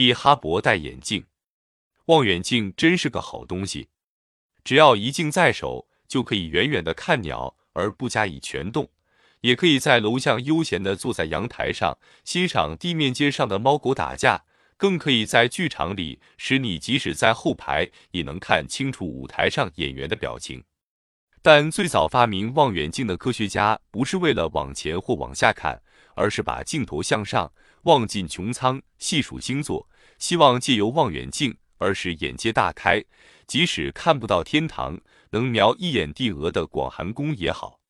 替哈勃戴眼镜。望远镜真是个好东西，只要一镜在手，就可以远远的看鸟而不加以全动，也可以在楼下悠闲的坐在阳台上欣赏地面街上的猫狗打架，更可以在剧场里使你即使在后排也能看清楚舞台上演员的表情。但最早发明望远镜的科学家不是为了往前或往下看，而是把镜头向上望进穹苍，细数星座，希望借由望远镜而使眼界大开，即使看不到天堂，能瞄一眼地鹅的广寒宫也好。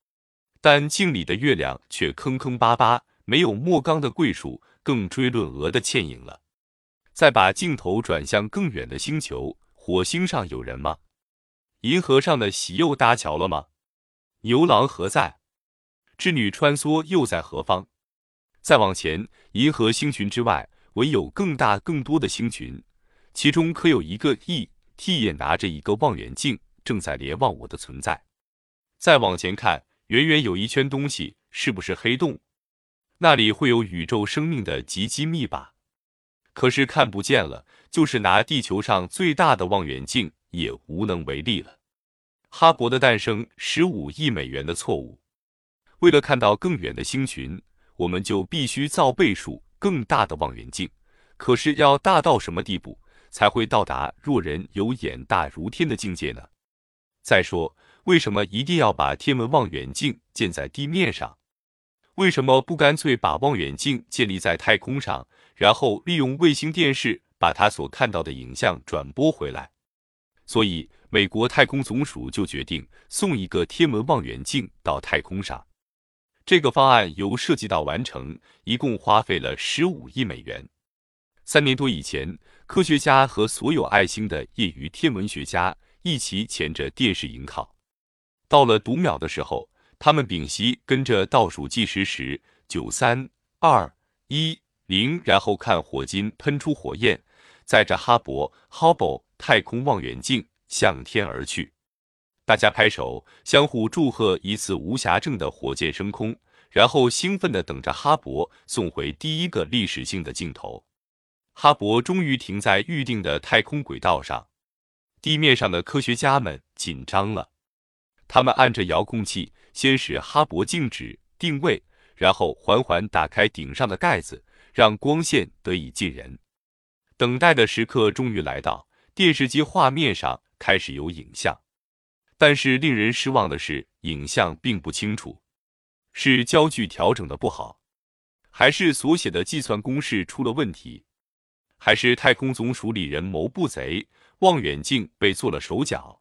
但镜里的月亮却坑坑巴巴，没有莫刚的桂树，更追论鹅的倩影了。再把镜头转向更远的星球，火星上有人吗？银河上的喜又搭桥了吗？牛郎何在？织女穿梭又在何方？再往前，银河星群之外，唯有更大更多的星群，其中可有一个 E.T. 也拿着一个望远镜，正在联望我的存在。再往前看，远远有一圈东西，是不是黑洞？那里会有宇宙生命的极机密吧？可是看不见了，就是拿地球上最大的望远镜。也无能为力了。哈勃的诞生，十五亿美元的错误。为了看到更远的星群，我们就必须造倍数更大的望远镜。可是要大到什么地步，才会到达若人有眼大如天的境界呢？再说，为什么一定要把天文望远镜建在地面上？为什么不干脆把望远镜建立在太空上，然后利用卫星电视把他所看到的影像转播回来？所以，美国太空总署就决定送一个天文望远镜到太空上。这个方案由设计到完成，一共花费了十五亿美元。三年多以前，科学家和所有爱星的业余天文学家一起牵着电视迎考。到了读秒的时候，他们屏息跟着倒数计时时，九、三、二、一、零，然后看火金喷出火焰，载着哈勃 （Hubble）。太空望远镜向天而去，大家拍手，相互祝贺一次无暇症的火箭升空，然后兴奋地等着哈勃送回第一个历史性的镜头。哈勃终于停在预定的太空轨道上，地面上的科学家们紧张了，他们按着遥控器，先使哈勃静止定位，然后缓缓打开顶上的盖子，让光线得以进人。等待的时刻终于来到。电视机画面上开始有影像，但是令人失望的是，影像并不清楚。是焦距调整的不好，还是所写的计算公式出了问题，还是太空总署里人谋不贼，望远镜被做了手脚？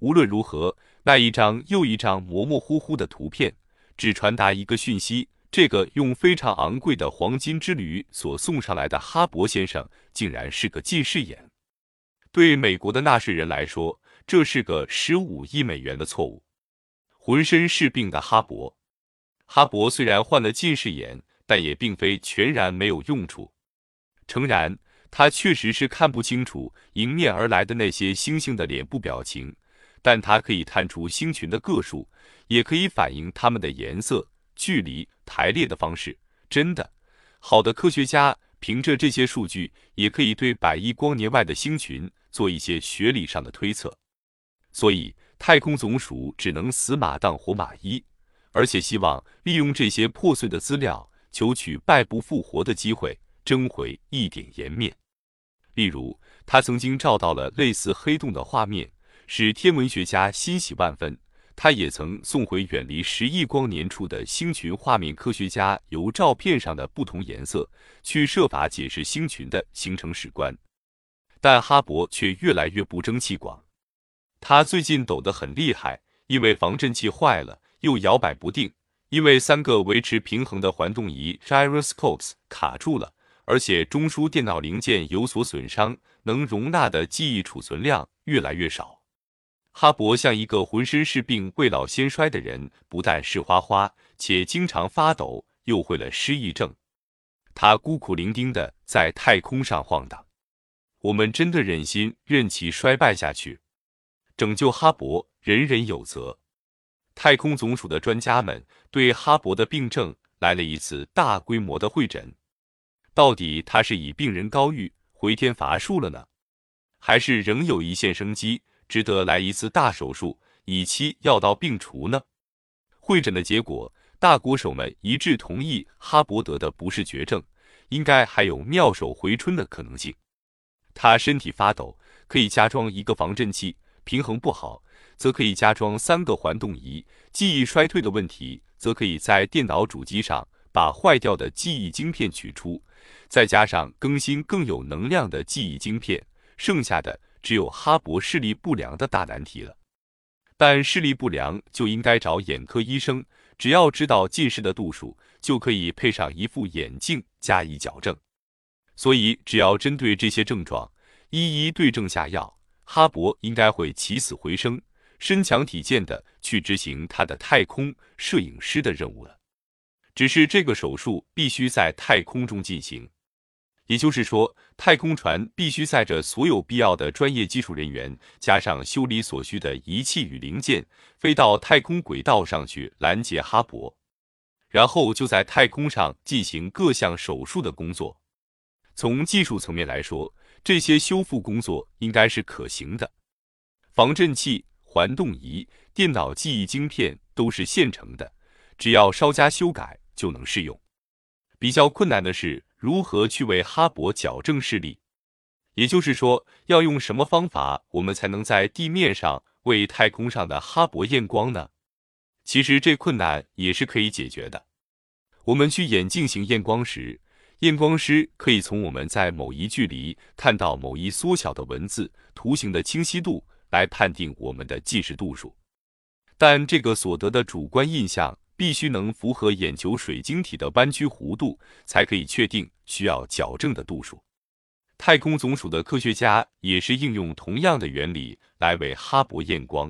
无论如何，那一张又一张模模糊糊的图片，只传达一个讯息：这个用非常昂贵的黄金之旅所送上来的哈勃先生，竟然是个近视眼。对美国的纳税人来说，这是个十五亿美元的错误。浑身是病的哈勃，哈勃虽然患了近视眼，但也并非全然没有用处。诚然，他确实是看不清楚迎面而来的那些星星的脸部表情，但他可以探出星群的个数，也可以反映它们的颜色、距离、排列的方式。真的，好的科学家凭着这些数据，也可以对百亿光年外的星群。做一些学理上的推测，所以太空总署只能死马当活马医，而且希望利用这些破碎的资料，求取败不复活的机会，争回一点颜面。例如，他曾经照到了类似黑洞的画面，使天文学家欣喜万分。他也曾送回远离十亿光年处的星群画面，科学家由照片上的不同颜色去设法解释星群的形成史观。但哈勃却越来越不争气广，他最近抖得很厉害，因为防震器坏了，又摇摆不定，因为三个维持平衡的环动仪 gyroscopes 卡住了，而且中枢电脑零件有所损伤，能容纳的记忆储存量越来越少。哈勃像一个浑身是病、未老先衰的人，不但是花花，且经常发抖，又会了失忆症。他孤苦伶仃的在太空上晃荡。我们真的忍心任其衰败下去？拯救哈勃，人人有责。太空总署的专家们对哈勃的病症来了一次大规模的会诊。到底他是以病人高愈，回天乏术了呢？还是仍有一线生机，值得来一次大手术，以期药到病除呢？会诊的结果，大国手们一致同意，哈伯得的不是绝症，应该还有妙手回春的可能性。他身体发抖，可以加装一个防震器；平衡不好，则可以加装三个环动仪；记忆衰退的问题，则可以在电脑主机上把坏掉的记忆晶片取出，再加上更新更有能量的记忆晶片。剩下的只有哈勃视力不良的大难题了，但视力不良就应该找眼科医生，只要知道近视的度数，就可以配上一副眼镜加以矫正。所以，只要针对这些症状一一对症下药，哈勃应该会起死回生，身强体健的去执行他的太空摄影师的任务了。只是这个手术必须在太空中进行。也就是说，太空船必须载着所有必要的专业技术人员，加上修理所需的仪器与零件，飞到太空轨道上去拦截哈勃，然后就在太空上进行各项手术的工作。从技术层面来说，这些修复工作应该是可行的。防震器、环动仪、电脑记忆晶片都是现成的，只要稍加修改就能适用。比较困难的是。如何去为哈勃矫正视力？也就是说，要用什么方法，我们才能在地面上为太空上的哈勃验光呢？其实这困难也是可以解决的。我们去眼镜型验光时，验光师可以从我们在某一距离看到某一缩小的文字图形的清晰度来判定我们的近视度数，但这个所得的主观印象。必须能符合眼球水晶体的弯曲弧度，才可以确定需要矫正的度数。太空总署的科学家也是应用同样的原理来为哈勃验光。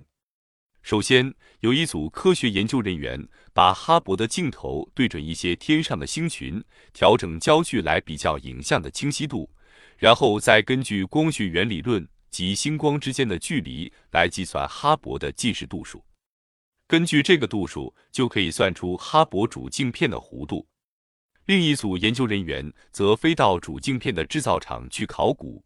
首先，有一组科学研究人员把哈勃的镜头对准一些天上的星群，调整焦距来比较影像的清晰度，然后再根据光学原理论及星光之间的距离来计算哈勃的近视度数。根据这个度数，就可以算出哈勃主镜片的弧度。另一组研究人员则飞到主镜片的制造厂去考古，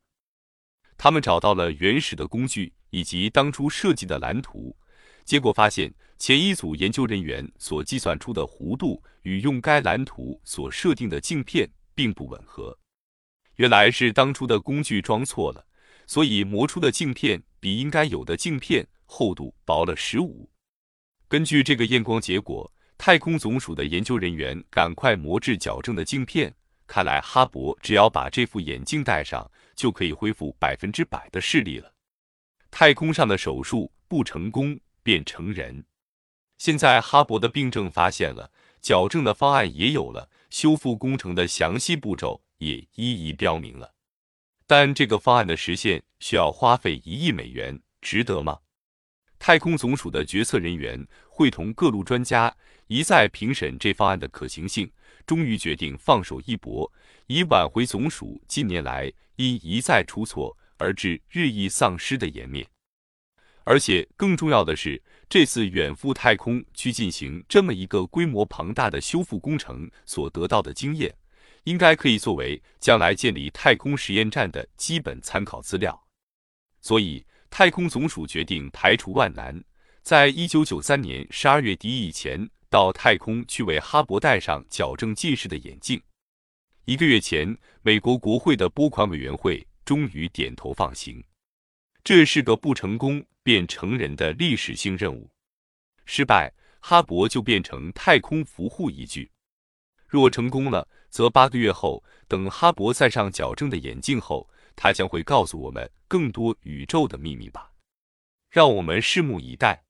他们找到了原始的工具以及当初设计的蓝图，结果发现前一组研究人员所计算出的弧度与用该蓝图所设定的镜片并不吻合。原来是当初的工具装错了，所以磨出的镜片比应该有的镜片厚度薄了十五。根据这个验光结果，太空总署的研究人员赶快磨制矫正的镜片。看来哈勃只要把这副眼镜戴上，就可以恢复百分之百的视力了。太空上的手术不成功便成人。现在哈勃的病症发现了，矫正的方案也有了，修复工程的详细步骤也一一标明了。但这个方案的实现需要花费一亿美元，值得吗？太空总署的决策人员会同各路专家一再评审这方案的可行性，终于决定放手一搏，以挽回总署近年来因一再出错而致日益丧失的颜面。而且更重要的是，这次远赴太空去进行这么一个规模庞大的修复工程所得到的经验，应该可以作为将来建立太空实验站的基本参考资料。所以。太空总署决定排除万难，在一九九三年十二月底以前到太空去为哈勃戴上矫正近视的眼镜。一个月前，美国国会的拨款委员会终于点头放行。这是个不成功便成人的历史性任务，失败，哈勃就变成太空俘获一具；若成功了，则八个月后，等哈勃戴上矫正的眼镜后。他将会告诉我们更多宇宙的秘密吧，让我们拭目以待。